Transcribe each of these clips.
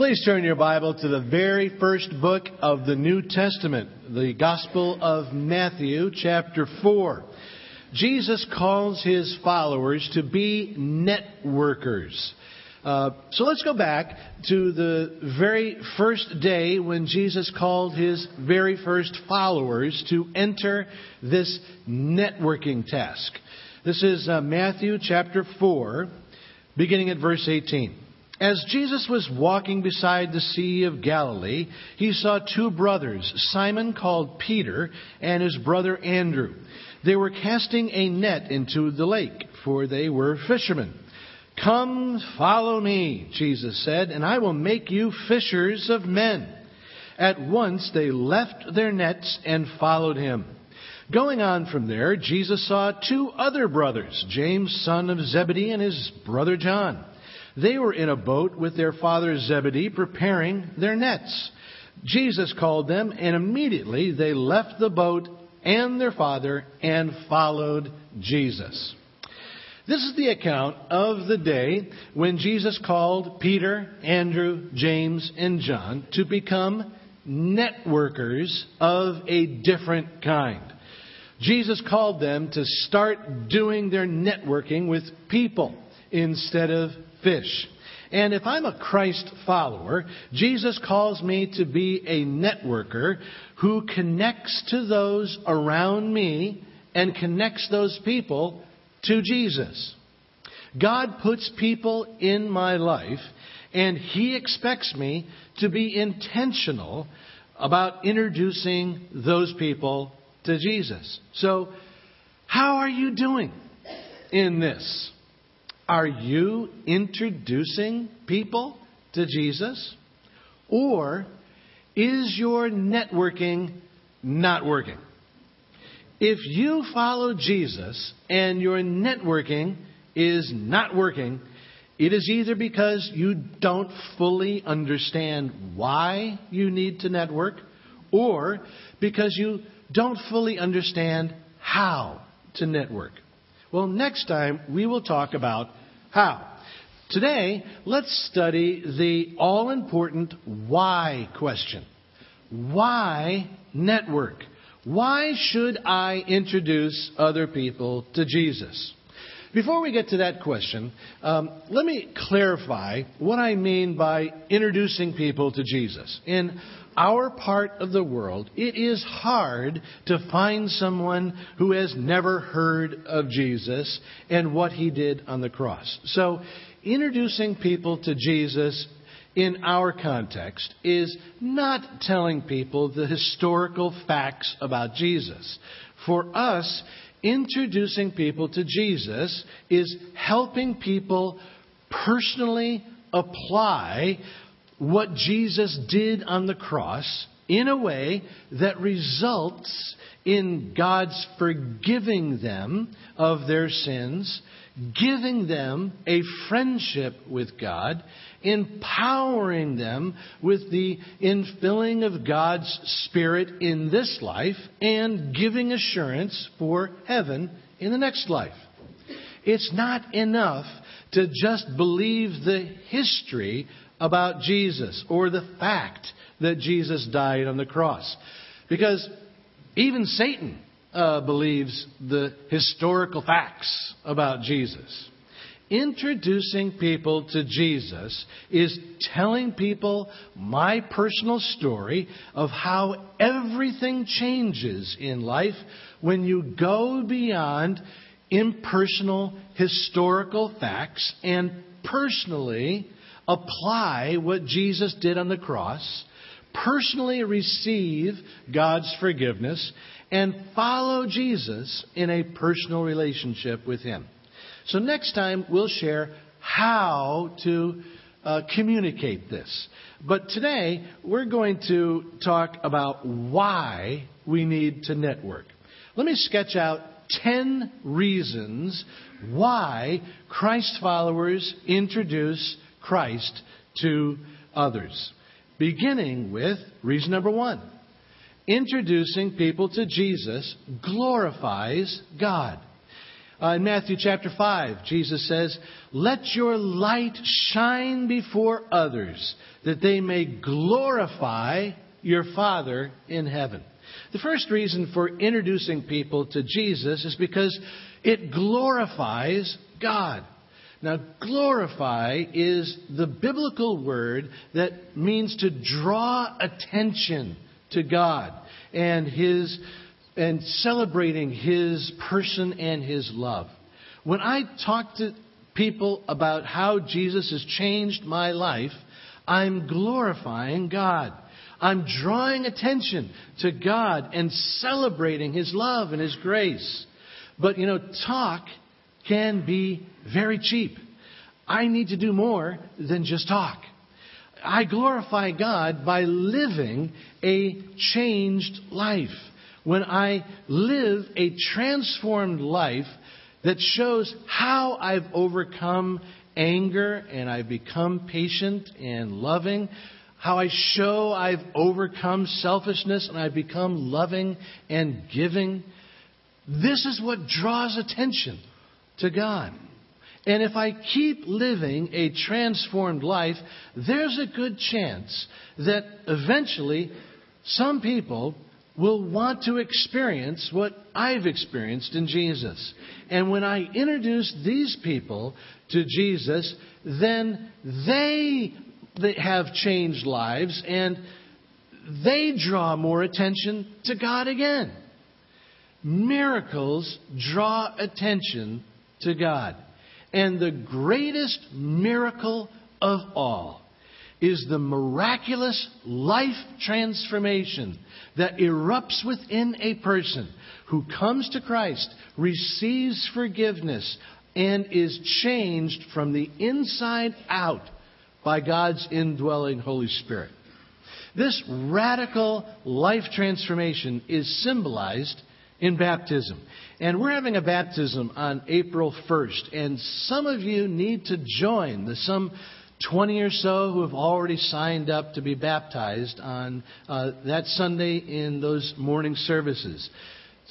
Please turn your Bible to the very first book of the New Testament, the Gospel of Matthew, chapter 4. Jesus calls his followers to be networkers. Uh, so let's go back to the very first day when Jesus called his very first followers to enter this networking task. This is uh, Matthew chapter 4, beginning at verse 18. As Jesus was walking beside the Sea of Galilee, he saw two brothers, Simon called Peter and his brother Andrew. They were casting a net into the lake, for they were fishermen. Come, follow me, Jesus said, and I will make you fishers of men. At once they left their nets and followed him. Going on from there, Jesus saw two other brothers, James, son of Zebedee, and his brother John. They were in a boat with their father Zebedee preparing their nets. Jesus called them, and immediately they left the boat and their father and followed Jesus. This is the account of the day when Jesus called Peter, Andrew, James, and John to become networkers of a different kind. Jesus called them to start doing their networking with people instead of fish. And if I'm a Christ follower, Jesus calls me to be a networker who connects to those around me and connects those people to Jesus. God puts people in my life, and He expects me to be intentional about introducing those people to Jesus. So, how are you doing in this? Are you introducing people to Jesus? Or is your networking not working? If you follow Jesus and your networking is not working, it is either because you don't fully understand why you need to network or because you don't fully understand how to network. Well, next time we will talk about how? Today, let's study the all important why question. Why network? Why should I introduce other people to Jesus? Before we get to that question, um, let me clarify what I mean by introducing people to Jesus. In our part of the world, it is hard to find someone who has never heard of Jesus and what he did on the cross. So, introducing people to Jesus in our context is not telling people the historical facts about Jesus. For us, introducing people to Jesus is helping people personally apply what Jesus did on the cross in a way that results in God's forgiving them of their sins, giving them a friendship with God, empowering them with the infilling of God's Spirit in this life, and giving assurance for heaven in the next life. It's not enough to just believe the history about Jesus or the fact that Jesus died on the cross. Because even Satan uh, believes the historical facts about Jesus. Introducing people to Jesus is telling people my personal story of how everything changes in life when you go beyond impersonal historical facts and personally apply what Jesus did on the cross, personally receive God's forgiveness, and follow Jesus in a personal relationship with Him. So, next time we'll share how to uh, communicate this. But today we're going to talk about why we need to network. Let me sketch out 10 reasons why Christ followers introduce Christ to others. Beginning with reason number one introducing people to Jesus glorifies God. Uh, in Matthew chapter 5, Jesus says, Let your light shine before others, that they may glorify your Father in heaven. The first reason for introducing people to Jesus is because it glorifies God. Now, glorify is the biblical word that means to draw attention to God and His and celebrating His person and His love. When I talk to people about how Jesus has changed my life, I'm glorifying God. I'm drawing attention to God and celebrating His love and His grace. But, you know, talk can be very cheap. I need to do more than just talk. I glorify God by living a changed life. When I live a transformed life that shows how I've overcome anger and I've become patient and loving, how I show I've overcome selfishness and I've become loving and giving. This is what draws attention to God. And if I keep living a transformed life, there's a good chance that eventually some people will want to experience what I've experienced in Jesus. And when I introduce these people to Jesus, then they have changed lives and they draw more attention to God again. Miracles draw attention to God. And the greatest miracle of all is the miraculous life transformation that erupts within a person who comes to Christ, receives forgiveness, and is changed from the inside out by God's indwelling Holy Spirit. This radical life transformation is symbolized in baptism. And we're having a baptism on April 1st, and some of you need to join. the some 20 or so who have already signed up to be baptized on uh, that Sunday in those morning services.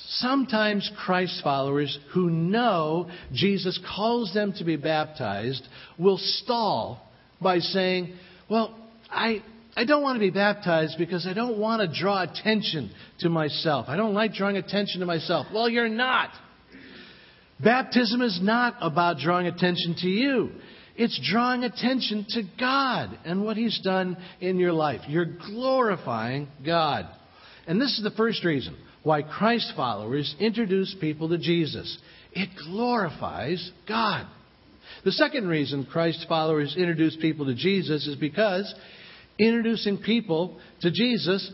Sometimes Christ followers who know Jesus calls them to be baptized will stall by saying, Well, I, I don't want to be baptized because I don't want to draw attention to myself. I don't like drawing attention to myself. Well, you're not. Baptism is not about drawing attention to you. It's drawing attention to God and what He's done in your life. You're glorifying God. And this is the first reason why Christ followers introduce people to Jesus. It glorifies God. The second reason Christ followers introduce people to Jesus is because introducing people to Jesus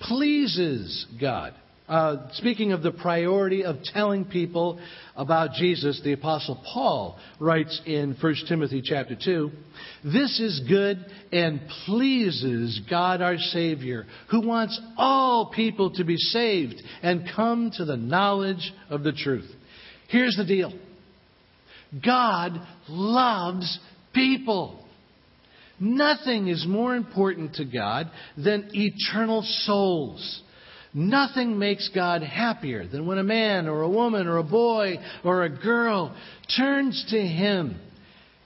pleases God. Uh, speaking of the priority of telling people about Jesus, the apostle Paul writes in 1 Timothy chapter 2, this is good and pleases God our Savior, who wants all people to be saved and come to the knowledge of the truth. Here's the deal. God loves people. Nothing is more important to God than eternal souls. Nothing makes God happier than when a man or a woman or a boy or a girl turns to Him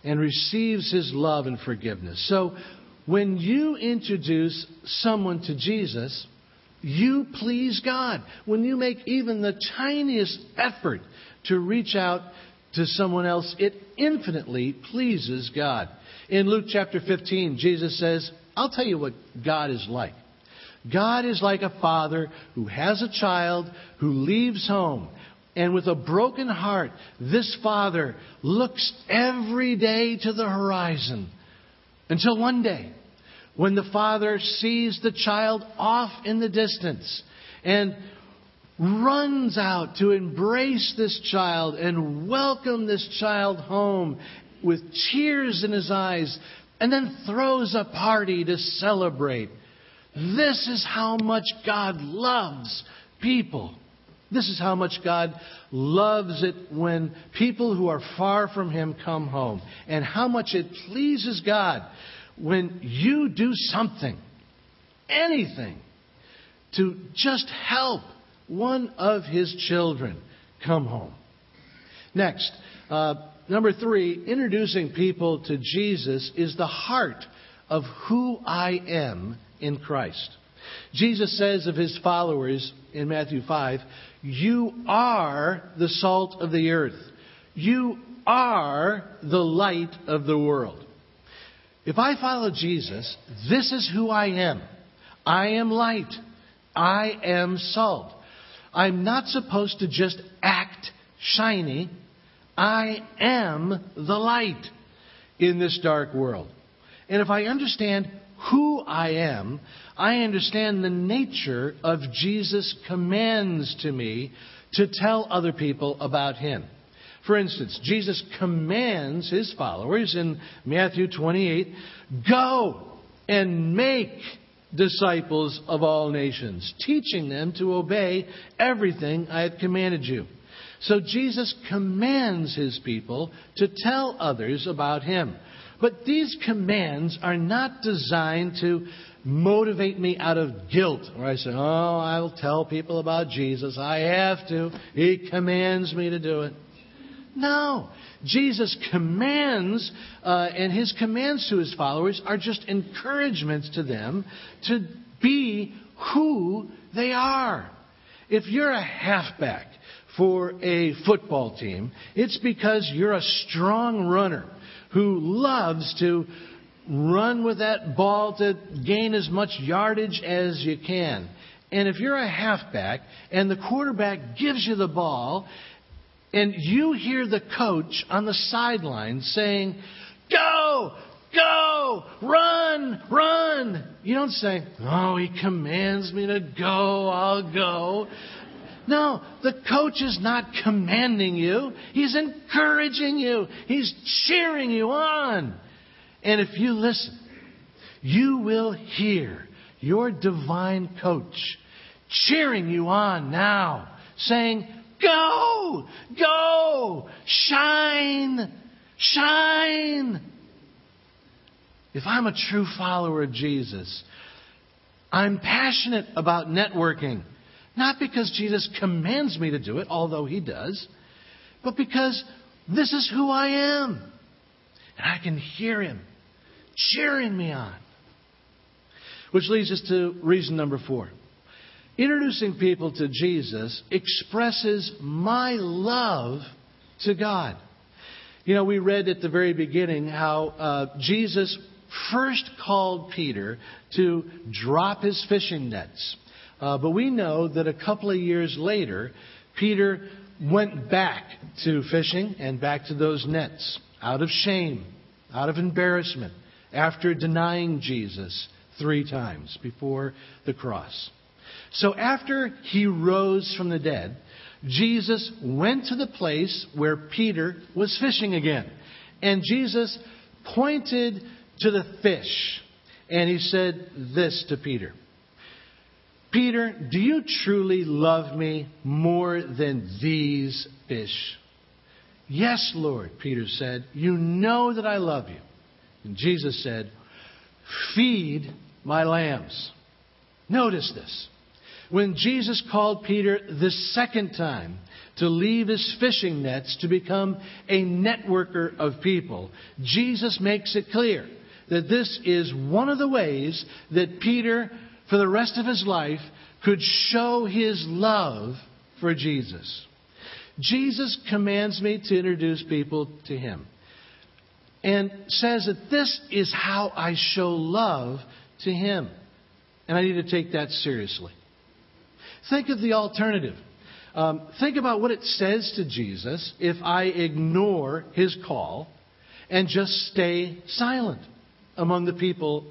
and receives His love and forgiveness. So, when you introduce someone to Jesus, you please God. When you make even the tiniest effort to reach out to someone else, it infinitely pleases God. In Luke chapter 15, Jesus says, I'll tell you what God is like. God is like a father who has a child who leaves home. And with a broken heart, this father looks every day to the horizon until one day when the father sees the child off in the distance and runs out to embrace this child and welcome this child home with tears in his eyes and then throws a party to celebrate. This is how much God loves people. This is how much God loves it when people who are far from Him come home. And how much it pleases God when you do something, anything, to just help one of His children come home. Next, uh, number three, introducing people to Jesus is the heart of who I am in Christ. Jesus says of his followers in Matthew 5, You are the salt of the earth. You are the light of the world. If I follow Jesus, this is who I am. I am light. I am salt. I'm not supposed to just act shiny. I am the light in this dark world. And if I understand who I am, I understand the nature of Jesus' commands to me to tell other people about Him. For instance, Jesus commands His followers in Matthew 28 go and make disciples of all nations, teaching them to obey everything I have commanded you. So Jesus commands his people to tell others about him. But these commands are not designed to motivate me out of guilt, where I say, Oh, I'll tell people about Jesus. I have to. He commands me to do it. No. Jesus commands, uh, and his commands to his followers are just encouragements to them to be who they are. If you're a halfback for a football team, it's because you're a strong runner who loves to run with that ball to gain as much yardage as you can. And if you're a halfback and the quarterback gives you the ball and you hear the coach on the sideline saying, Go! Go! Run! Run! You don't say, Oh, he commands me to go, I'll go. No, the coach is not commanding you. He's encouraging you. He's cheering you on. And if you listen, you will hear your divine coach cheering you on now, saying, Go! Go! Shine! Shine! If I'm a true follower of Jesus, I'm passionate about networking. Not because Jesus commands me to do it, although he does, but because this is who I am. And I can hear him cheering me on. Which leads us to reason number four. Introducing people to Jesus expresses my love to God. You know, we read at the very beginning how uh, Jesus first called Peter to drop his fishing nets. Uh, but we know that a couple of years later, Peter went back to fishing and back to those nets out of shame, out of embarrassment, after denying Jesus three times before the cross. So after he rose from the dead, Jesus went to the place where Peter was fishing again. And Jesus pointed to the fish and he said this to Peter Peter, do you truly love me more than these fish? Yes, Lord, Peter said. You know that I love you. And Jesus said, Feed my lambs. Notice this. When Jesus called Peter the second time to leave his fishing nets to become a networker of people, Jesus makes it clear that this is one of the ways that Peter for the rest of his life could show his love for Jesus. Jesus commands me to introduce people to him and says that this is how I show love to him. And I need to take that seriously. Think of the alternative. Um, think about what it says to Jesus if I ignore his call and just stay silent among the people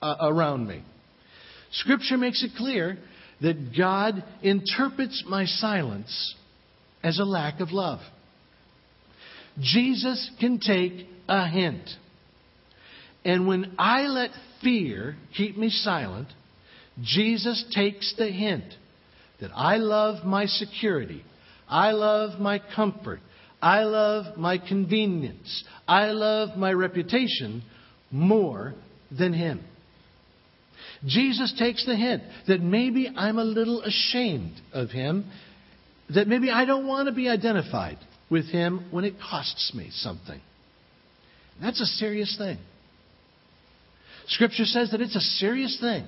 uh, around me. Scripture makes it clear that God interprets my silence as a lack of love. Jesus can take a hint. And when I let fear keep me silent, Jesus takes the hint that I love my security, I love my comfort, I love my convenience, I love my reputation more than Him. Jesus takes the hint that maybe I'm a little ashamed of him, that maybe I don't want to be identified with Him when it costs me something. That's a serious thing. Scripture says that it's a serious thing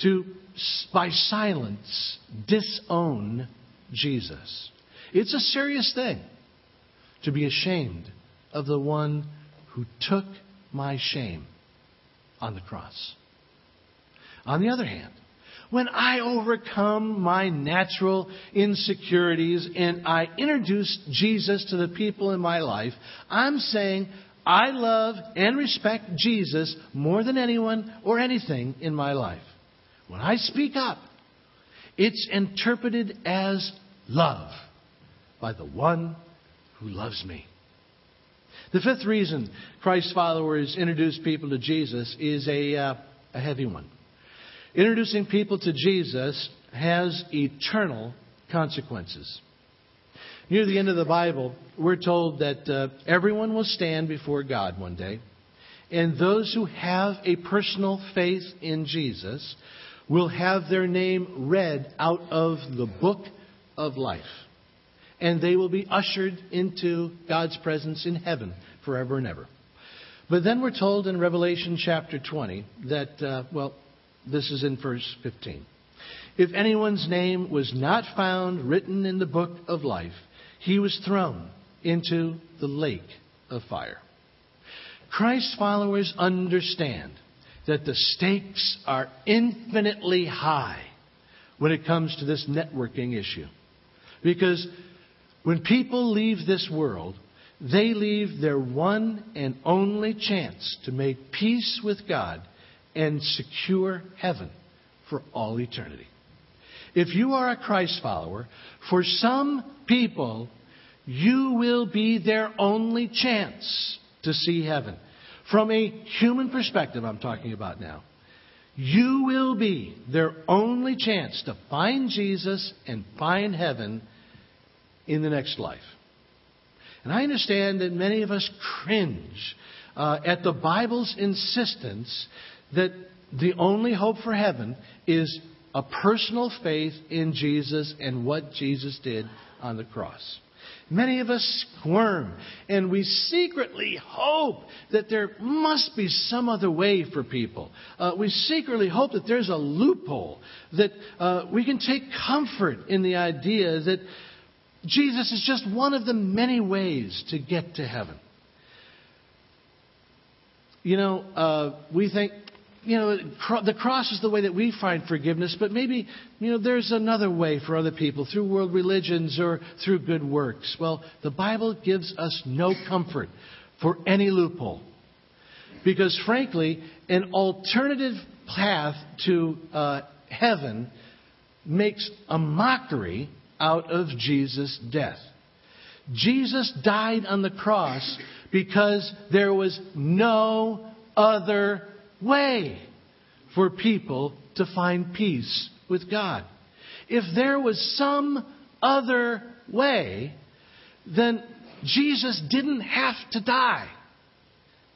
to, by silence, disown Jesus. It's a serious thing to be ashamed of the one who took my shame on the cross. On the other hand, when I overcome my natural insecurities and I introduce Jesus to the people in my life, I'm saying I love and respect Jesus more than anyone or anything in my life. When I speak up, it's interpreted as love by the one who loves me. The fifth reason Christ's followers introduce people to Jesus is a, uh, a heavy one. Introducing people to Jesus has eternal consequences. Near the end of the Bible, we're told that uh, everyone will stand before God one day, and those who have a personal faith in Jesus will have their name read out of the book of life. And they will be ushered into God's presence in heaven forever and ever. But then we're told in Revelation chapter 20 that, uh, well, this is in verse 15. If anyone's name was not found written in the book of life, he was thrown into the lake of fire. Christ's followers understand that the stakes are infinitely high when it comes to this networking issue. Because when people leave this world, they leave their one and only chance to make peace with God and secure heaven for all eternity. If you are a Christ follower, for some people, you will be their only chance to see heaven. From a human perspective, I'm talking about now. You will be their only chance to find Jesus and find heaven in the next life. And I understand that many of us cringe uh, at the Bible's insistence that the only hope for heaven is a personal faith in Jesus and what Jesus did on the cross. Many of us squirm and we secretly hope that there must be some other way for people. Uh, we secretly hope that there's a loophole, that uh, we can take comfort in the idea that Jesus is just one of the many ways to get to heaven. You know, uh, we think, you know, the cross is the way that we find forgiveness, but maybe, you know, there's another way for other people through world religions or through good works. Well, the Bible gives us no comfort for any loophole. Because frankly, an alternative path to uh, heaven makes a mockery out of Jesus' death. Jesus died on the cross because there was no other way for people to find peace with God. If there was some other way, then Jesus didn't have to die.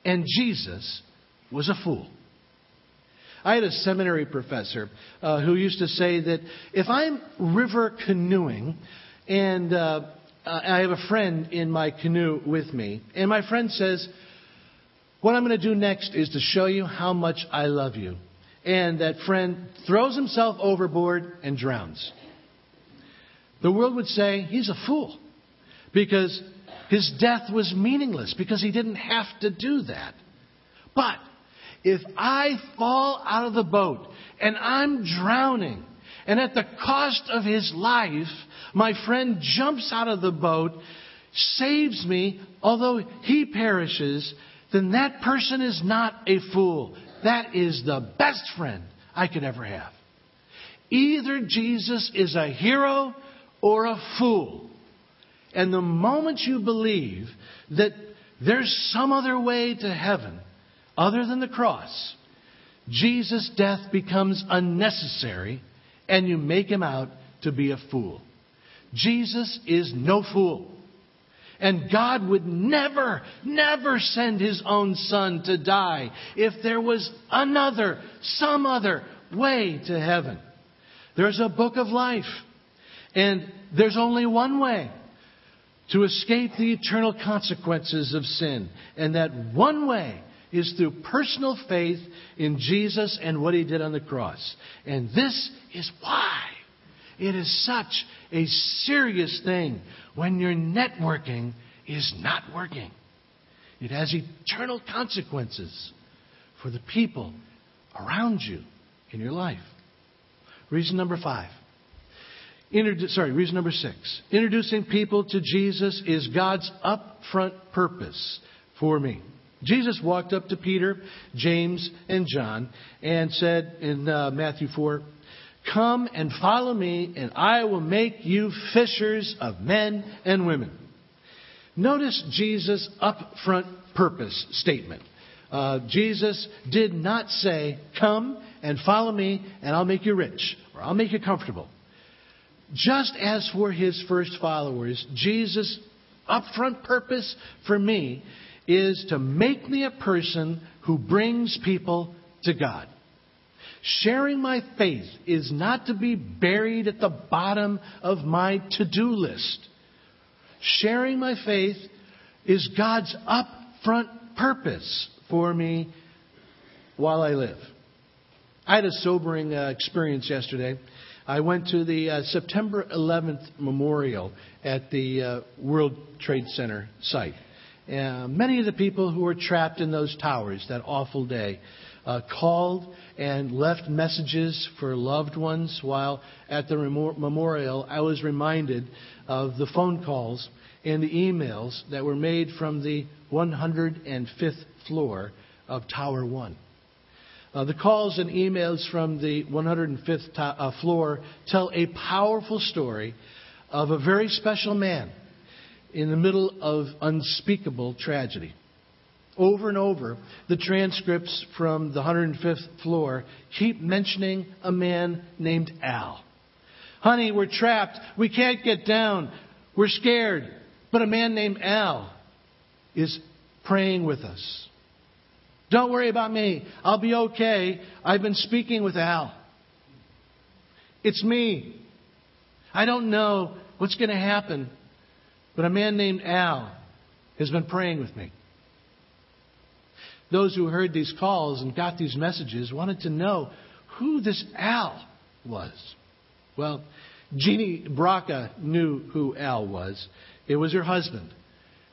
And Jesus was a fool. I had a seminary professor uh, who used to say that if I'm river canoeing and uh, I have a friend in my canoe with me, and my friend says, What I'm going to do next is to show you how much I love you. And that friend throws himself overboard and drowns. The world would say he's a fool because his death was meaningless because he didn't have to do that. But if I fall out of the boat and I'm drowning, and at the cost of his life, my friend jumps out of the boat, saves me, although he perishes, then that person is not a fool. That is the best friend I could ever have. Either Jesus is a hero or a fool. And the moment you believe that there's some other way to heaven, other than the cross, Jesus' death becomes unnecessary and you make him out to be a fool. Jesus is no fool. And God would never, never send his own son to die if there was another, some other way to heaven. There's a book of life. And there's only one way to escape the eternal consequences of sin. And that one way is through personal faith in Jesus and what he did on the cross. And this is why it is such a serious thing when your networking is not working. It has eternal consequences for the people around you in your life. Reason number five. Introdu- sorry, reason number six. Introducing people to Jesus is God's upfront purpose for me. Jesus walked up to Peter, James, and John and said in uh, Matthew 4, Come and follow me, and I will make you fishers of men and women. Notice Jesus' upfront purpose statement. Uh, Jesus did not say, Come and follow me, and I'll make you rich, or I'll make you comfortable. Just as for his first followers, Jesus' upfront purpose for me is to make me a person who brings people to God. Sharing my faith is not to be buried at the bottom of my to do list. Sharing my faith is God's upfront purpose for me while I live. I had a sobering uh, experience yesterday. I went to the uh, September 11th memorial at the uh, World Trade Center site. Uh, many of the people who were trapped in those towers that awful day uh, called and left messages for loved ones while at the memorial. I was reminded of the phone calls and the emails that were made from the 105th floor of Tower 1. Uh, the calls and emails from the 105th to- uh, floor tell a powerful story of a very special man in the middle of unspeakable tragedy. Over and over, the transcripts from the 105th floor keep mentioning a man named Al. Honey, we're trapped. We can't get down. We're scared. But a man named Al is praying with us. Don't worry about me. I'll be okay. I've been speaking with Al. It's me. I don't know what's going to happen, but a man named Al has been praying with me. Those who heard these calls and got these messages wanted to know who this Al was. Well, Jeannie Braca knew who Al was. It was her husband.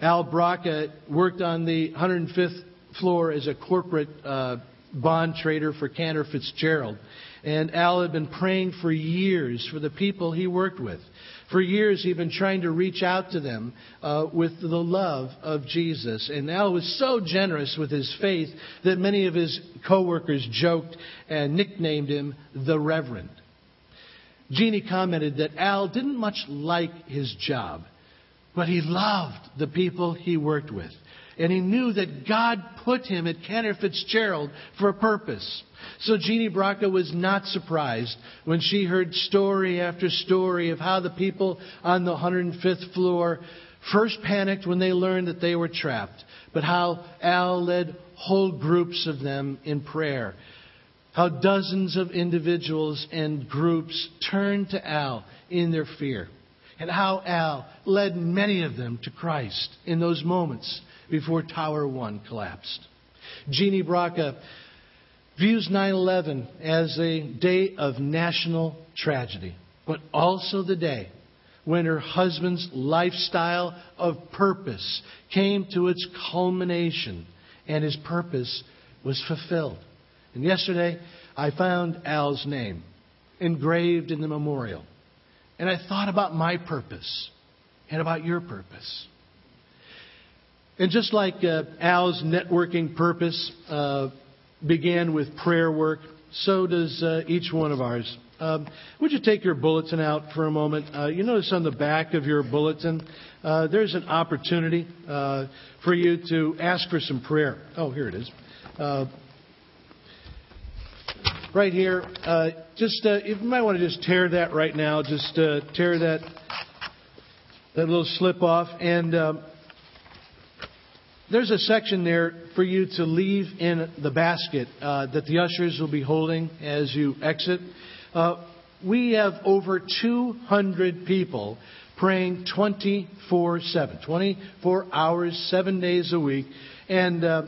Al Braca worked on the 105th floor as a corporate uh, bond trader for Cantor Fitzgerald. And Al had been praying for years for the people he worked with. For years, he'd been trying to reach out to them uh, with the love of Jesus. And Al was so generous with his faith that many of his coworkers joked and nicknamed him the Reverend. Jeannie commented that Al didn't much like his job, but he loved the people he worked with and he knew that God put him at Cantor Fitzgerald for a purpose. So Jeannie Braca was not surprised when she heard story after story of how the people on the 105th floor first panicked when they learned that they were trapped, but how Al led whole groups of them in prayer. How dozens of individuals and groups turned to Al in their fear. And how Al led many of them to Christ in those moments before Tower 1 collapsed. Jeannie Braca views 9 11 as a day of national tragedy, but also the day when her husband's lifestyle of purpose came to its culmination and his purpose was fulfilled. And yesterday, I found Al's name engraved in the memorial. And I thought about my purpose and about your purpose. And just like uh, Al's networking purpose uh, began with prayer work, so does uh, each one of ours. Um, would you take your bulletin out for a moment? Uh, you notice on the back of your bulletin, uh, there's an opportunity uh, for you to ask for some prayer. Oh, here it is. right here, just you might want to just tear that right now. Just tear that that little slip off, and um, there's a section there for you to leave in the basket uh, that the ushers will be holding as you exit. Uh, we have over 200 people praying 24 7, 24 hours, seven days a week. And uh,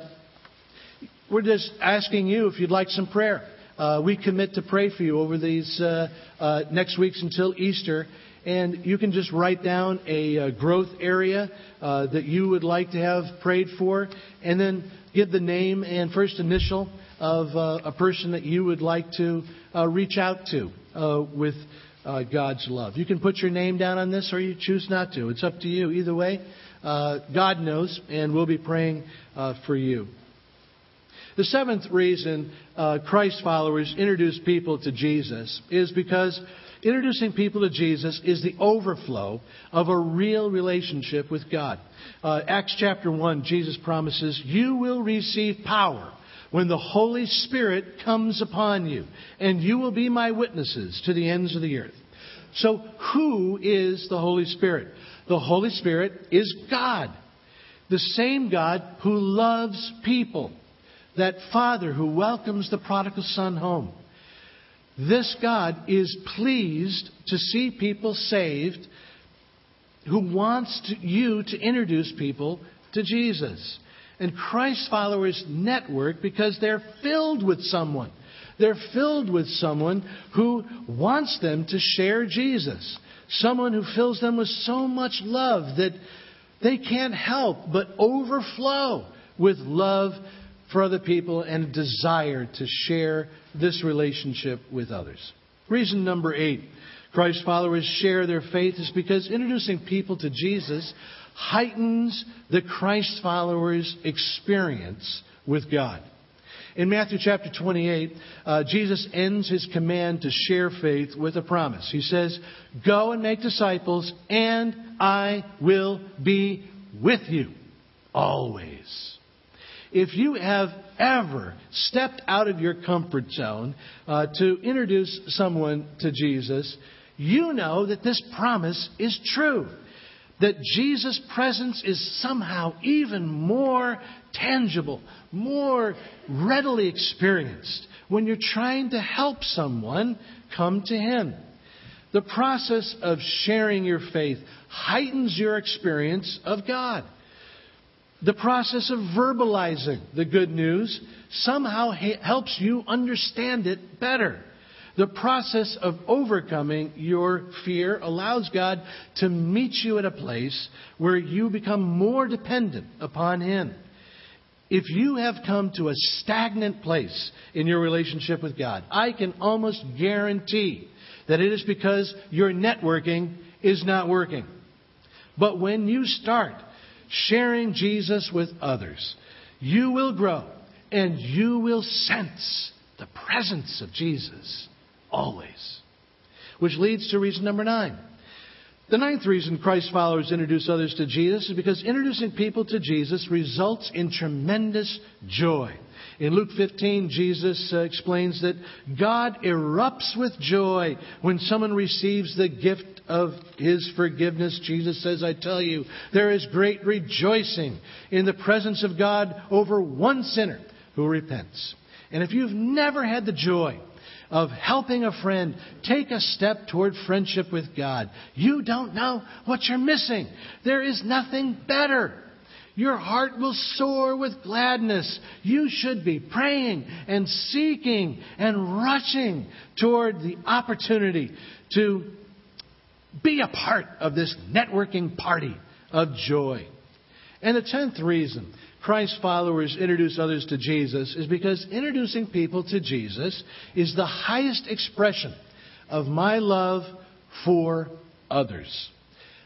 we're just asking you if you'd like some prayer. Uh, we commit to pray for you over these uh, uh next weeks until Easter. And you can just write down a, uh, growth area uh, that you would like to have prayed for, and then give the name and first initial of uh, a person that you would like to uh, reach out to uh, with God's love. You can put your name down on this, or you choose not to. It's up to you. Either way, God knows, and we'll be praying for you. The seventh reason Christ followers introduce people to Jesus is because Introducing people to Jesus is the overflow of a real relationship with God. Uh, Acts chapter 1, Jesus promises, You will receive power when the Holy Spirit comes upon you, and you will be my witnesses to the ends of the earth. So, who is the Holy Spirit? The Holy Spirit is God, the same God who loves people, that Father who welcomes the prodigal son home. This God is pleased to see people saved who wants to, you to introduce people to Jesus. And Christ followers network because they're filled with someone. They're filled with someone who wants them to share Jesus. Someone who fills them with so much love that they can't help but overflow with love for other people and a desire to share this relationship with others. Reason number eight Christ followers share their faith is because introducing people to Jesus heightens the Christ followers' experience with God. In Matthew chapter 28, uh, Jesus ends his command to share faith with a promise. He says, Go and make disciples, and I will be with you always. If you have ever stepped out of your comfort zone uh, to introduce someone to Jesus, you know that this promise is true. That Jesus' presence is somehow even more tangible, more readily experienced when you're trying to help someone come to Him. The process of sharing your faith heightens your experience of God. The process of verbalizing the good news somehow helps you understand it better. The process of overcoming your fear allows God to meet you at a place where you become more dependent upon Him. If you have come to a stagnant place in your relationship with God, I can almost guarantee that it is because your networking is not working. But when you start sharing Jesus with others, you will grow and you will sense the presence of Jesus always. Which leads to reason number nine. The ninth reason Christ followers introduce others to Jesus is because introducing people to Jesus results in tremendous joy. In Luke 15, Jesus uh, explains that God erupts with joy when someone receives the gift of his forgiveness. Jesus says, I tell you, there is great rejoicing in the presence of God over one sinner who repents. And if you've never had the joy of helping a friend take a step toward friendship with God, you don't know what you're missing. There is nothing better. Your heart will soar with gladness. You should be praying and seeking and rushing toward the opportunity to be a part of this networking party of joy. And the tenth reason Christ's followers introduce others to Jesus is because introducing people to Jesus is the highest expression of my love for others.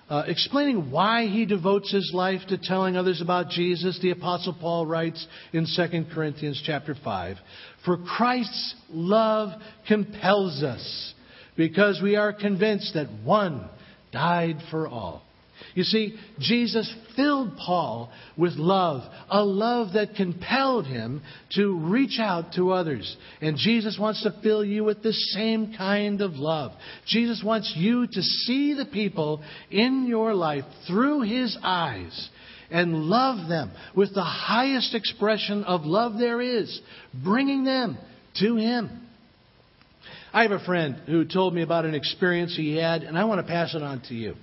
Uh, explaining why he devotes his life to telling others about Jesus, the apostle Paul writes in 2 Corinthians chapter 5, "For Christ's love compels us, because we are convinced that one died for all, you see, Jesus filled Paul with love, a love that compelled him to reach out to others. And Jesus wants to fill you with the same kind of love. Jesus wants you to see the people in your life through his eyes and love them with the highest expression of love there is, bringing them to him. I have a friend who told me about an experience he had, and I want to pass it on to you.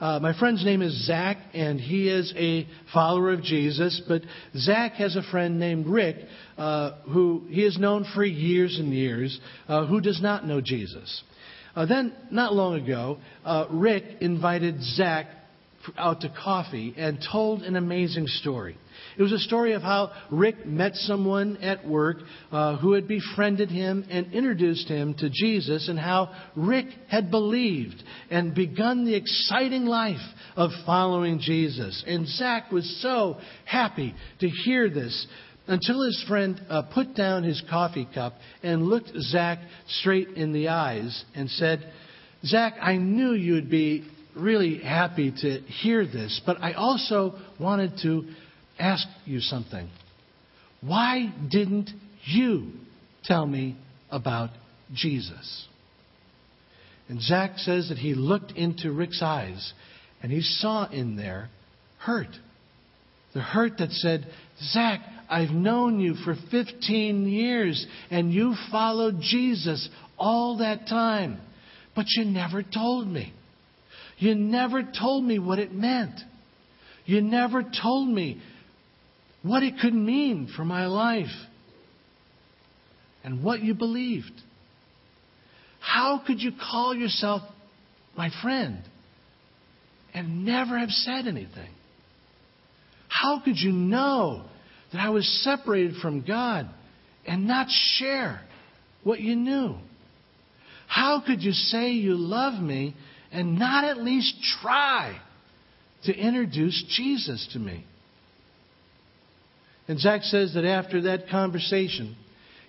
Uh, my friend's name is Zach, and he is a follower of Jesus. But Zach has a friend named Rick, uh, who he has known for years and years, uh, who does not know Jesus. Uh, then, not long ago, uh, Rick invited Zach out to coffee and told an amazing story. It was a story of how Rick met someone at work uh, who had befriended him and introduced him to Jesus, and how Rick had believed and begun the exciting life of following Jesus. And Zach was so happy to hear this until his friend uh, put down his coffee cup and looked Zach straight in the eyes and said, Zach, I knew you'd be really happy to hear this, but I also wanted to ask you something. Why didn't you tell me about Jesus? And Zach says that he looked into Rick's eyes and he saw in there hurt. The hurt that said, Zach, I've known you for 15 years and you followed Jesus all that time, but you never told me. You never told me what it meant. You never told me what it could mean for my life and what you believed. How could you call yourself my friend and never have said anything? How could you know that I was separated from God and not share what you knew? How could you say you love me and not at least try to introduce Jesus to me? And Zach says that after that conversation,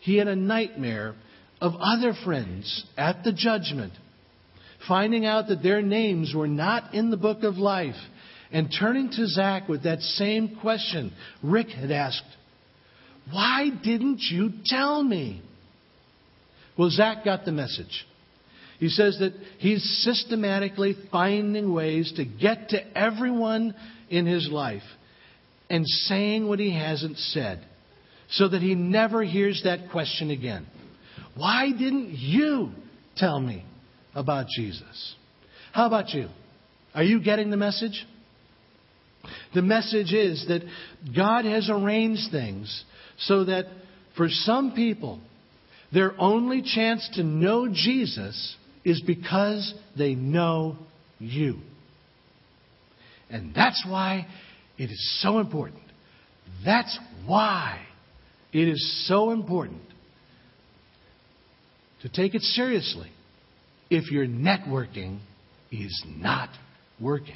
he had a nightmare of other friends at the judgment, finding out that their names were not in the book of life, and turning to Zach with that same question Rick had asked Why didn't you tell me? Well, Zach got the message. He says that he's systematically finding ways to get to everyone in his life and saying what he hasn't said so that he never hears that question again. Why didn't you tell me about Jesus? How about you? Are you getting the message? The message is that God has arranged things so that for some people, their only chance to know Jesus is because they know you. And that's why it is so important. That's why it is so important to take it seriously if your networking is not working.